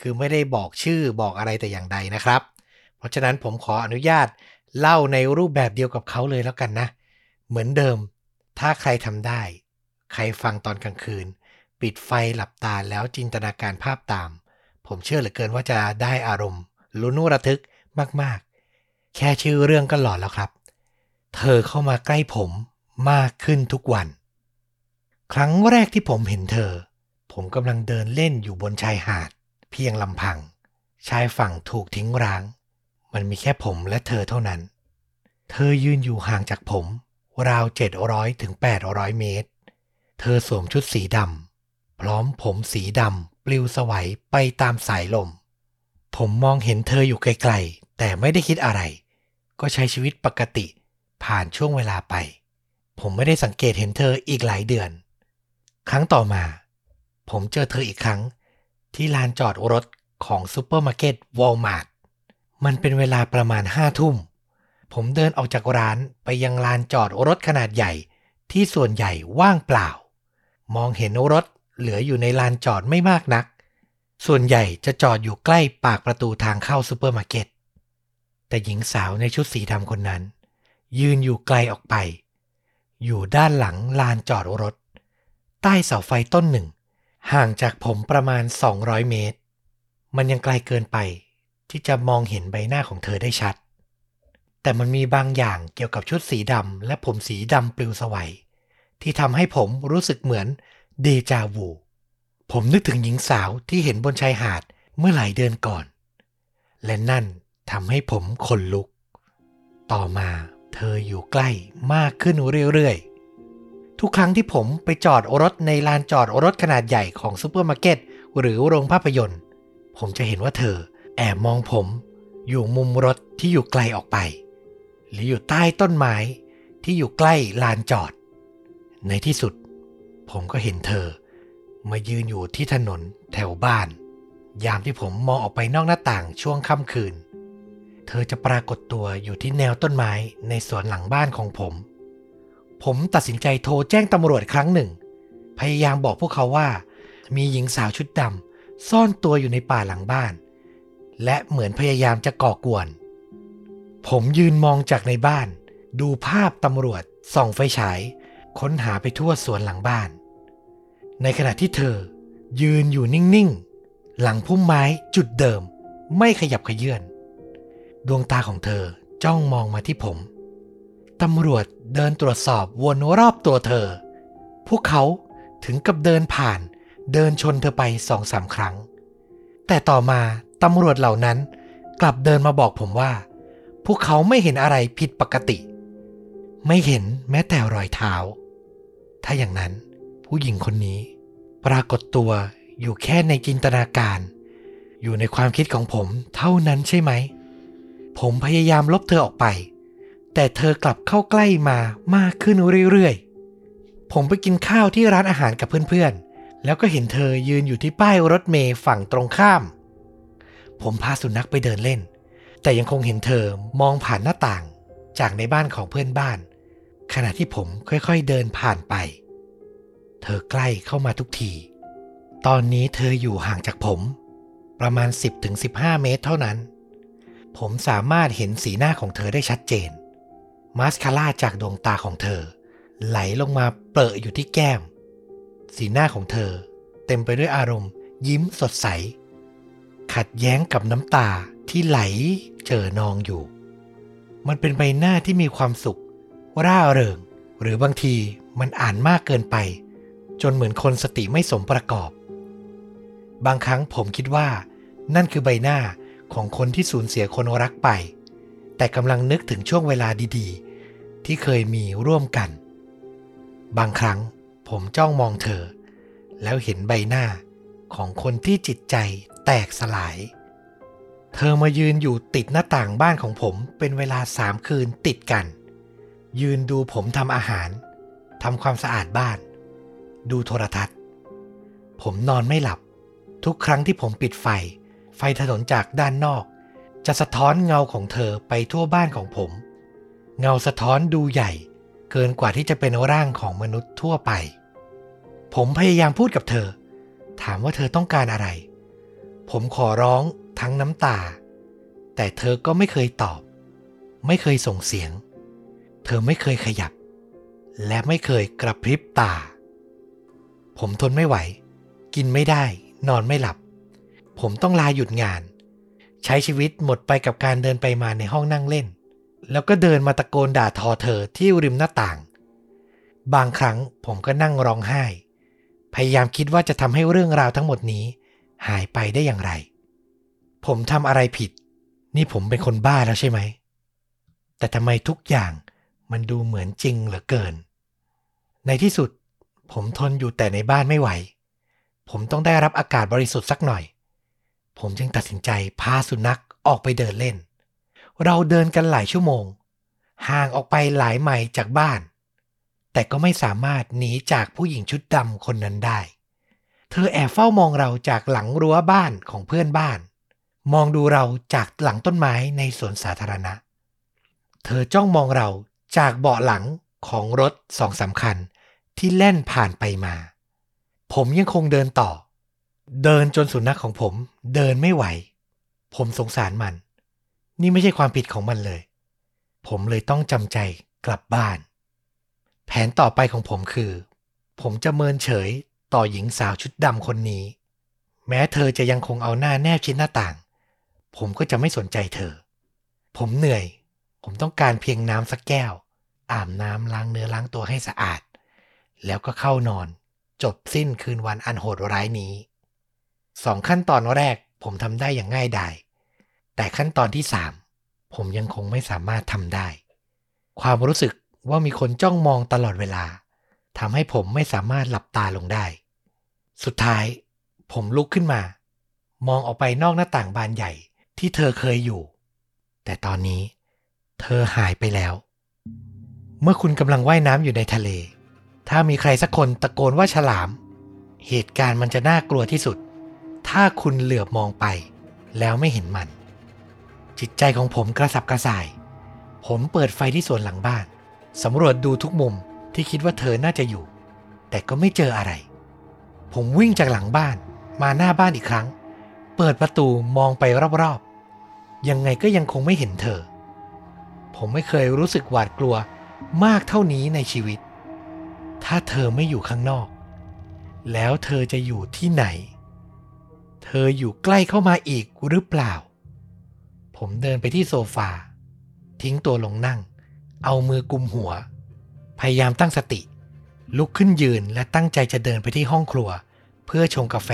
คือไม่ได้บอกชื่อบอกอะไรแต่อย่างใดนะครับ เพราะฉะนั้นผมขออนุญาตเล่าในรูปแบบเดียวกับเขาเลยแล้วกันนะ เหมือนเดิม ถ้าใครทำได้ ใครฟังตอนกลางคืน ปิดไฟหลับตาแล้วจินตนาการภาพตาม ผมเชื่อเหลือเกินว่าจะได้อารมณ์ ลุ้นระทึกมากๆ แค่ชื่อเรื่องก็หลอนแล้วครับ เธอเข้ามาใกล้ผมมากขึ้นทุกวัน ครั้งแรกที่ผมเห็นเธอ ผมกำลังเดินเล่นอยู่บนชายหาด เพียงลำพัง ชายฝั่งถูกทิ้งร้าง มันมีแค่ผมและเธอเท่านั้น เธอยืนอยู่ห่างจากผม ราว700ถึง800เมตร เธอสวมชุดสีดำพร้อมผมสีดำ ปลิวไสวไปตามสายลม ผมมองเห็นเธออยู่ไกลๆ แต่ไม่ได้คิดอะไร ก็ใช้ชีวิตปกติ ผ่านช่วงเวลาไป ผมไม่ได้สังเกตเห็นเธออีกหลายเดือน ครั้งต่อมา ผมเจอเธออีกครั้ง ที่ลานจอดรถของซูเปอร์มาร์เก็ตวอลมาร์ทมันเป็นเวลาประมาณห้าทุ่ม ผมเดินออกจากร้านไปยังลานจอดรถขนาดใหญ่ที่ส่วนใหญ่ว่างเปล่า มองเห็นรถ เหลืออยู่ในลานจอดไม่มากนัก ส่วนใหญ่จะจอดอยู่ใกล้ปากประตูทางเข้าซูเปอร์มาร์เก็ต แต่หญิงสาวในชุดสีดำคนนั้น ยืนอยู่ไกลออกไป อยู่ด้านหลังลานจอดรถ ใต้เสาไฟต้นหนึ่ง ห่างจากผมประมาณ 200 เมตร มันยังไกลเกินไปที่จะมองเห็นใบหน้าของเธอได้ชัด แต่มันมีบางอย่างเกี่ยวกับชุดสีดำและผมสีดำปลิวไสวที่ทำให้ผมรู้สึกเหมือน เดจาวู ผมนึกถึงหญิงสาวที่เห็นบนชายหาดเมื่อหลายเดือนก่อน และนั่นทำให้ผมขนลุก ต่อมาเธออยู่ใกล้มากขึ้นเรื่อยๆ ทุกครั้งที่ผมไปจอดรถในลานจอดรถขนาดใหญ่ของซูเปอร์มาร์เก็ตหรือโรงภาพยนตร์ ผมจะเห็นว่าเธอแอบมองผมอยู่มุมรถที่อยู่ไกลออกไป หรืออยู่ใต้ต้นไม้ที่อยู่ใกล้ลานจอด ในที่สุด ผมก็เห็นเธอ มายืนอยู่ที่ถนนแถวบ้าน ยามที่ผมมองออกไปนอกหน้าต่างช่วงค่ำคืน เธอจะปรากฏตัวอยู่ที่แนวต้นไม้ในสวนหลังบ้านของผม ผมตัดสินใจโทรแจ้งตำรวจครั้งหนึ่ง พยายามบอกพวกเขาว่า มีหญิงสาวชุดดำซ่อนตัวอยู่ในป่าหลังบ้าน และเหมือนพยายามจะก่อกวน ผมยืนมองจากในบ้าน ดูภาพตำรวจส่องไฟฉายค้นหาไปทั่วสวนหลังบ้าน ในขณะที่เธอ ยืนอยู่นิ่งๆ หลังพุ่มไม้จุดเดิม ไม่ขยับขยื่นดวงตาของเธอจ้องมองมาที่ผม ตำรวจเดินตรวจสอบวนรอบตัวเธอ พวกเขาถึงกับเดินผ่านเดินชนเธอไปสองสามครั้ง แต่ต่อมาตำรวจเหล่านั้นกลับเดินมาบอกผมว่า พวกเขาไม่เห็นอะไรผิดปกติ ไม่เห็นแม้แต่รอยเท้า ถ้าอย่างนั้น ผู้หญิงคนนี้ ปรากฏตัวอยู่แค่ในจินตนาการ อยู่ในความคิดของผมเท่านั้นใช่ไหม ผมพยายามลบเธอออกไป แต่เธอกลับเข้าใกล้มามากขึ้นเรื่อยๆ ผมไปกินข้าวที่ร้านอาหารกับเพื่อนๆ แล้วก็เห็นเธอยืนอยู่ที่ป้ายรถเมย์ฝั่งตรงข้าม ผมพาสุนัขไปเดินเล่น แต่ยังคงเห็นเธอมองผ่านหน้าต่างจากในบ้านของเพื่อนบ้าน ขณะที่ผมค่อยๆเดินผ่านไป เธอใกล้เข้ามาทุกที ตอนนี้เธออยู่ห่างจากผม ประมาณ 10-15 เมตรเท่านั้น ผมสามารถเห็นสีหน้าของเธอได้ชัดเจน มาสคาร่าจากดวงตาของเธอ ไหลลงมาเปรอะอยู่ที่แก้ม สีหน้าของเธอ เต็มไปด้วยอารมณ์ ยิ้มสดใส ขัดแย้งกับน้ำตาที่ไหลเจอนองอยู่ มันเป็นใบหน้าที่มีความสุข ร่าเริง หรือบางทีมันอ่านมากเกินไป จนเหมือนคนสติไม่สมประกอบ บางครั้งผมคิดว่า นั่นคือใบหน้าของคนที่สูญเสียคนรักไป แต่กำลังนึกถึงช่วงเวลาดีๆ ที่เคยมีร่วมกัน บางครั้งผมจ้องมองเธอ แล้วเห็นใบหน้าของคนที่จิตใจแตกสลาย เธอมายืนอยู่ติดหน้าต่างบ้านของผมเป็นเวลาสามคืนติดกัน ยืนดูผมทำอาหารทำความสะอาดบ้าน ดูโทรทัศน์ ผมนอนไม่หลับ ทุกครั้งที่ผมปิดไฟ ไฟถนนจากด้านนอก จะสะท้อนเงาของเธอไปทั่วบ้านของผม เงาสะท้อนดูใหญ่ เกินกว่าที่จะเป็นร่างของมนุษย์ทั่วไป ผมพยายามพูดกับเธอ ถามว่าเธอต้องการอะไร ผมขอร้องทั้งน้ำตา แต่เธอก็ไม่เคยตอบ ไม่เคยส่งเสียง เธอไม่เคยขยับ และไม่เคยกระพริบตา ผมทนไม่ไหว กินไม่ได้ นอนไม่หลับ ผมต้องลาหยุดงาน ใช้ชีวิตหมดไปกับการเดินไปมาในห้องนั่งเล่น แล้วก็เดินมาตะโกนด่าทอเธอที่ริมหน้าต่าง บางครั้งผมก็นั่งร้องไห้ พยายามคิดว่าจะทำให้เรื่องราวทั้งหมดนี้ หายไปได้อย่างไร ผมทำอะไรผิด นี่ผมเป็นคนบ้าแล้วใช่ไหม แต่ทำไมทุกอย่างมันดูเหมือนจริงเหลือเกิน ในที่สุด ผมทนอยู่แต่ในบ้านไม่ไหว ผมต้องได้รับอากาศบริสุทธิ์สักหน่อย ผมจึงตัดสินใจพาสุนัขออกไปเดินเล่น เราเดินกันหลายชั่วโมง ห่างออกไปหลายไมล์จากบ้าน แต่ก็ไม่สามารถหนีจากผู้หญิงชุดดำคนนั้นได้ เธอแอบเฝ้ามองเราจากหลังรั้วบ้านของเพื่อนบ้าน มองดูเราจากหลังต้นไม้ในสวนสาธารณะ เธอจ้องมองเราจากเบาะหลังของรถสองสาคัญ ที่แล่นผ่านไปมา ผมยังคงเดินต่อ เดินจนสุนัขของผม เดินไม่ไหว ผมสงสารมัน นี่ไม่ใช่ความผิดของมันเลย ผมเลยต้องจำใจกลับบ้าน แผนต่อไปของผมคือ ผมจะเมินเฉยต่อหญิงสาวชุดดำคนนี้ แม้เธอจะยังคงเอาหน้าแนบชิดหน้าต่าง ผมก็จะไม่สนใจเธอ ผมเหนื่อย ผมต้องการเพียงน้ำสักแก้วอาบน้ำล้างเนื้อล้างตัวให้สะอาด แล้วก็เข้านอน จบสิ้นคืนวันอันโหดร้ายนี้สองขั้นตอนแรกผมทำได้อย่างง่ายดาย แต่ขั้นตอนที่สามผมยังคงไม่สามารถทำได้ ความรู้สึกว่ามีคนจ้องมองตลอดเวลาทำให้ผมไม่สามารถหลับตาลงได้ สุดท้าย ผมลุกขึ้นมา มองออกไปนอกหน้าต่างบานใหญ่ที่เธอเคยอยู่ แต่ตอนนี้ เธอหายไปแล้ว เมื่อคุณกำลังว่ายน้ำอยู่ในทะเล ถ้ามีใครสักคนตะโกนว่าฉลาม เหตุการณ์มันจะน่ากลัวที่สุด ถ้าคุณเหลือบมองไป แล้วไม่เห็นมัน จิตใจของผมกระสับกระส่าย ผมเปิดไฟที่สวนหลังบ้านสำรวจดูทุกมุมที่คิดว่าเธอน่าจะอยู่ แต่ก็ไม่เจออะไร ผมวิ่งจากหลังบ้านมาหน้าบ้านอีกครั้ง เปิดประตูมองไปรอบๆ ยังไงก็ยังคงไม่เห็นเธอผผมไม่เคยรู้สึกหวาดกลัวมากเท่านี้ในชีวิต ถ้าเธอไม่อยู่ข้างนอก แล้วเธอจะอยู่ที่ไหน เธออยู่ใกล้เข้ามาอีกหรือเปล่า ผมเดินไปที่โซฟา ทิ้งตัวลงนั่ง เอามือกุมหัว พยายามตั้งสติ ลุกขึ้นยืนและตั้งใจจะเดินไปที่ห้องครัว เพื่อชงกาแฟ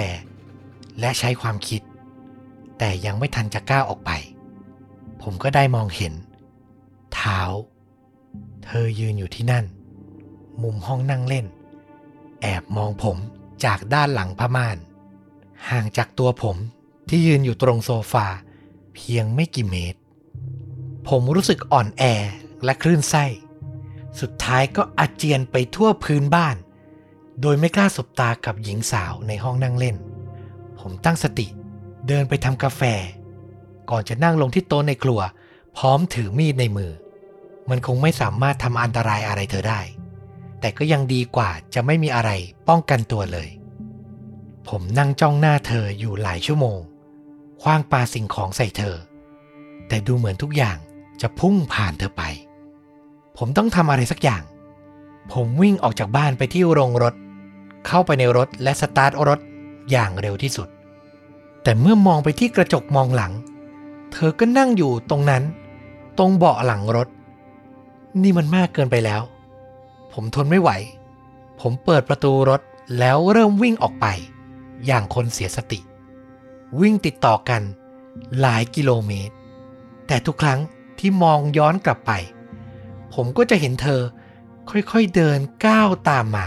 และใช้ความคิด แต่ยังไม่ทันจะก้าวออกไป ผมก็ได้มองเห็น เท้า เธอยืนอยู่ที่นั่น มุมห้องนั่งเล่น แอบมองผมจากด้านหลังผ้าม่าน ห่างจากตัวผมที่ยืนอยู่ตรงโซฟา เพียงไม่กี่เมตร ผมรู้สึกอ่อนแอและคลื่นไส้ สุดท้ายก็อาเจียนไปทั่วพื้นบ้าน โดยไม่กล้าสบตากับหญิงสาวในห้องนั่งเล่น ผมตั้งสติเดินไปทำกาแฟ ก่อนจะนั่งลงที่โต๊ะในครัว พร้อมถือมีดในมือ มันคงไม่สามารถทำอันตรายอะไรเธอได้ แต่ก็ยังดีกว่าจะไม่มีอะไรป้องกันตัวเลย ผมนั่งจ้องหน้าเธออยู่หลายชั่วโมงคว้างปาสิ่งของใส่เธอ แต่ดูเหมือนทุกอย่างจะพุ่งผ่านเธอไป ผมต้องทำอะไรสักอย่าง ผมวิ่งออกจากบ้านไปที่โรงรถ เข้าไปในรถและสตาร์ทรถอย่างเร็วที่สุด แต่เมื่อมองไปที่กระจกมองหลัง เธอก็นั่งอยู่ตรงนั้น ตรงเบาะหลังรถ นี่มันมากเกินไปแล้ว ผมทนไม่ไหว ผมเปิดประตูรถแล้วเริ่มวิ่งออกไป อย่างคนเสียสติ วิ่งติดต่อกันหลายกิโลเมตร แต่ทุกครั้งที่มองย้อนกลับไป ผมก็จะเห็นเธอค่อยๆเดินก้าวตามมา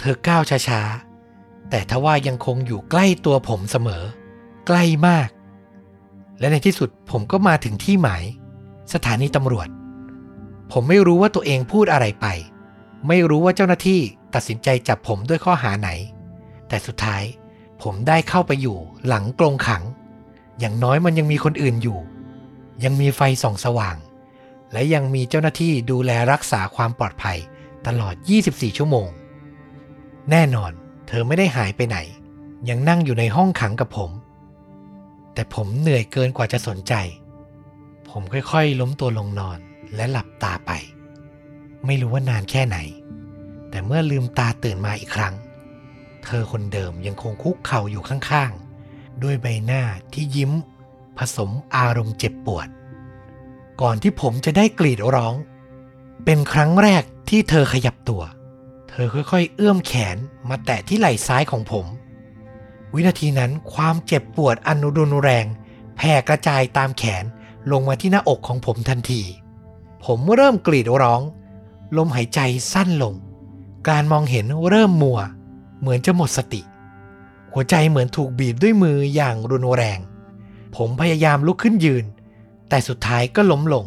เธอก้าวช้าๆ แต่ทว่ายังคงอยู่ใกล้ตัวผมเสมอ ใกล้มาก และในที่สุดผมก็มาถึงที่หมาย สถานีตำรวจ ผมไม่รู้ว่าตัวเองพูดอะไรไป ไม่รู้ว่าเจ้าหน้าที่ตัดสินใจจับผมด้วยข้อหาไหน แต่สุดท้ายผมได้เข้าไปอยู่หลังกรงขัง อย่างน้อยมันยังมีคนอื่นอยู่ ยังมีไฟส่องสว่าง และยังมีเจ้าหน้าที่ดูแลรักษาความปลอดภัยตลอด 24 ชั่วโมง แน่นอน เธอไม่ได้หายไปไหน ยังนั่งอยู่ในห้องขังกับผม แต่ผมเหนื่อยเกินกว่าจะสนใจ ผมค่อยๆ ล้มตัวลงนอนและหลับตาไป ไม่รู้ว่านานแค่ไหน แต่เมื่อลืมตาตื่นมาอีกครั้ง เธอคนเดิมยังคงคุกเข่าอยู่ข้างๆ ด้วยใบหน้าที่ยิ้ม ผสมอารมณ์เจ็บปวด ก่อนที่ผมจะได้กรีดร้อง เป็นครั้งแรกที่เธอขยับตัว เธอค่อยๆ เอื้อมแขนมาแตะที่ไหล่ซ้ายของผม วินาทีนั้นความเจ็บปวดอันรุนแรงแผ่กระจายตามแขนลงมาที่หน้าอกของผมทันที ผมเริ่มกรีดร้อง ลมหายใจสั้นลง การมองเห็นเริ่มมัว เหมือนจะหมดสติ หัวใจเหมือนถูกบีบด้วยมืออย่างรุนแรง ผมพยายามลุกขึ้นยืน แต่สุดท้ายก็ล้มลง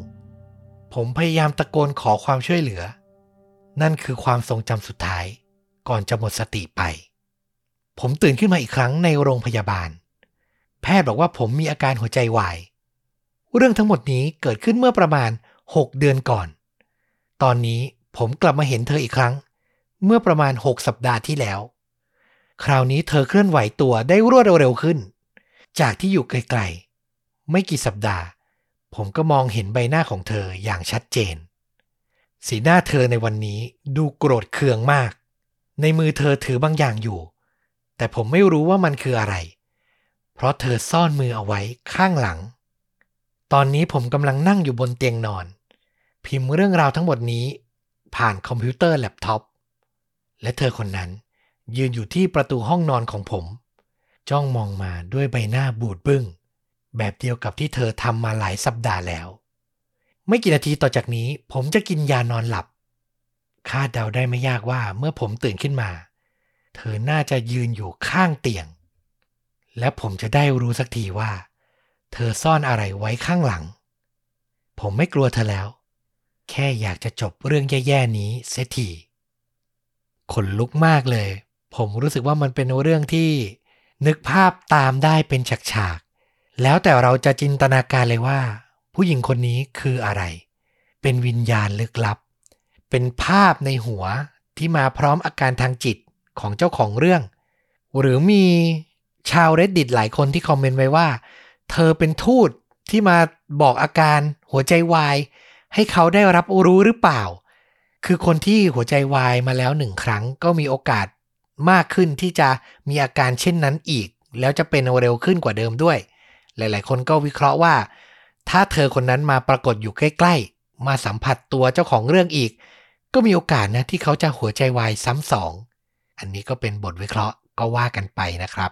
ผมพยายามตะโกนขอความช่วยเหลือ นั่นคือความทรงจำสุดท้าย ก่อนจะหมดสติไป ผมตื่นขึ้นมาอีกครั้งในโรงพยาบาล แพทย์บอกว่าผมมีอาการหัวใจวาย เรื่องทั้งหมดนี้เกิดขึ้นเมื่อประมาณ 6 เดือนก่อน ตอนนี้ผมกลับมาเห็นเธออีกครั้ง เมื่อประมาณ6สัปดาห์ที่แล้ว คราวนี้เธอเคลื่อนไหวตัวได้รวดเร็วขึ้น จากที่อยู่ไกลๆ ไม่กี่สัปดาห์ ผมก็มองเห็นใบหน้าของเธออย่างชัดเจน สีหน้าเธอในวันนี้ดูโกรธเคืองมาก ในมือเธอถือบางอย่างอยู่ แต่ผมไม่รู้ว่ามันคืออะไร เพราะเธอซ่อนมือเอาไว้ข้างหลัง ตอนนี้ผมกำลังนั่งอยู่บนเตียงนอน พิมพ์เรื่องราวทั้งหมดนี้ ผ่านคอมพิวเตอร์แล็ปท็อป และเธอคนนั้น ยืนอยู่ที่ประตูห้องนอนของผม จ้องมองมาด้วยใบหน้าบูดบึ้ง แบบเดียวกับที่เธอทำมาหลายสัปดาห์แล้ว ไม่กี่นาทีต่อจากนี้ ผมจะกินยานอนหลับคาดเดาได้ไม่ยากว่าเมื่อผมตื่นขึ้นมา เธอน่าจะยืนอยู่ข้างเตียง และผมจะได้รู้สักทีว่า เธอซ่อนอะไรไว้ข้างหลัง ผมไม่กลัวเธอแล้ว แค่อยากจะจบเรื่องแย่ๆนี้เสียทีขนลุกมากเลย ผมรู้สึกว่ามันเป็นเรื่องที่นึกภาพตามได้เป็นฉากๆ แล้วแต่เราจะจินตนาการเลยว่า ผู้หญิงคนนี้คืออะไร เป็นวิญญาณลึกลับ เป็นภาพในหัวที่มาพร้อมอาการทางจิตของเจ้าของเรื่อง หรือมีชาว reddit หลายคนที่คอมเมนต์ไว้ว่า เธอเป็นทูตที่มาบอกอาการหัวใจวาย ให้เขาได้รับรู้หรือเปล่า คือคนที่หัวใจวายมาแล้วหนึ่งครั้ง ก็มีโอกาสมากขึ้นที่จะมีอาการเช่นนั้นอีก แล้วจะเป็นเร็วขึ้นกว่าเดิมด้วย หลาย ๆ คนก็วิเคราะห์ว่า ถ้าเธอคนนั้นมาปรากฏอยู่ใกล้ ๆ มาสัมผัสตัวเจ้าของเรื่องอีก ก็มีโอกาสนะที่เขาจะหัวใจวายซ้ำสอง อันนี้ก็เป็นบทวิเคราะห์ก็ว่ากันไปนะครับ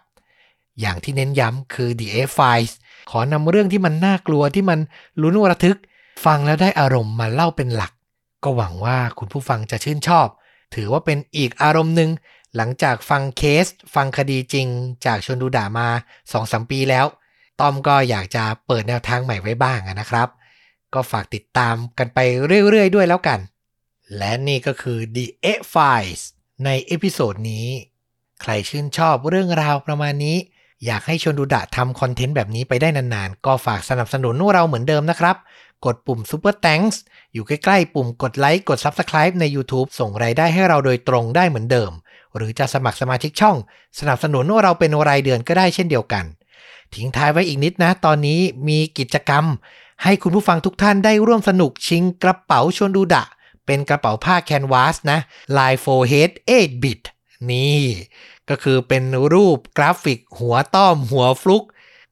อย่างที่เน้นย้ำคือ The A Files ขอนำเรื่องที่มันน่ากลัวที่มันลุ้นระทึก ฟังแล้วได้อารมณ์มาเล่าเป็นหลัก ก็หวังว่าคุณผู้ฟังจะชื่นชอบ ถือว่าเป็นอีกอารมณ์หนึ่งหลังจากฟังเคส ฟังคดีจริง จากชนดูด่ามา2-3ปีแล้วต้อมก็อยากจะเปิดแนวทางใหม่ไว้บ้างนะครับ ก็ฝากติดตามกันไปเรื่อยๆ ด้วยแล้วกัน และนี่ก็คือ The Eh Files ใน episode นี้ ใครชื่นชอบเรื่องราวประมาณนี้ อยากให้ชวนดูดะทำ content แบบนี้ไปได้นานๆ ก็ฝากสนับสนุนเราเหมือนเดิมนะครับ กดปุ่ม Super Thanks อยู่ใกล้ๆ ปุ่มกดไลค์กด Subscribe ใน YouTube ส่งรายได้ให้เราโดยตรงได้เหมือนเดิม หรือจะสมัครสมาชิกช่อง สนับสนุนเราเป็นรายเดือนก็ได้เช่นเดียวกัน ทิ้งท้ายไว้อีกนิดนะ ตอนนี้มีกิจกรรม ให้คุณผู้ฟังทุกท่านได้ร่วมสนุกชิงกระเป๋าชวนดูดะ เป็นกระเป๋าผ้าแคนวาสนะลาย 4 head 8 bit นี่ก็คือเป็นรูปกราฟิกหัวต้อมหัวฟลุก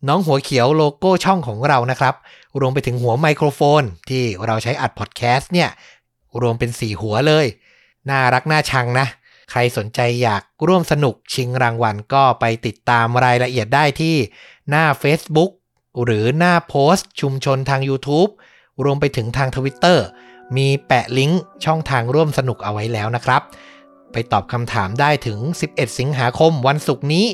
น้องหัวเขียวโลโก้ช่องของเรานะครับ รวมไปถึงหัวไมโครโฟน ที่เราใช้อัดพอดแคสต์เนี่ย รวมเป็น 4 หัวเลย น่ารักน่าชังนะ ใครสนใจอยากร่วมสนุกชิงรางวัลก็ไปติดตามรายละเอียดได้ที่หน้า Facebook หรือหน้าโพสต์ชุมชนทาง YouTube รวมไปถึงทาง Twitter มีแปะลิงก์ช่องทางร่วมสนุกเอาไว้แล้วนะครับ ไปตอบคำถามได้ถึง 11 สิงหาคมวันศุกร์นี้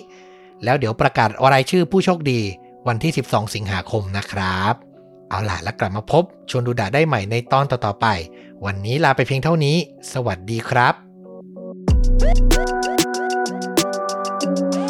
แล้วเดี๋ยวประกาศรายชื่อผู้โชคดีวันที่ 12 สิงหาคมนะครับ เอาล่ะแล้วกลับมาพบชวนดูดาได้ใหม่ในตอนต่อๆไป วันนี้ลาไปเพียงเท่านี้ สวัสดีครับ thank you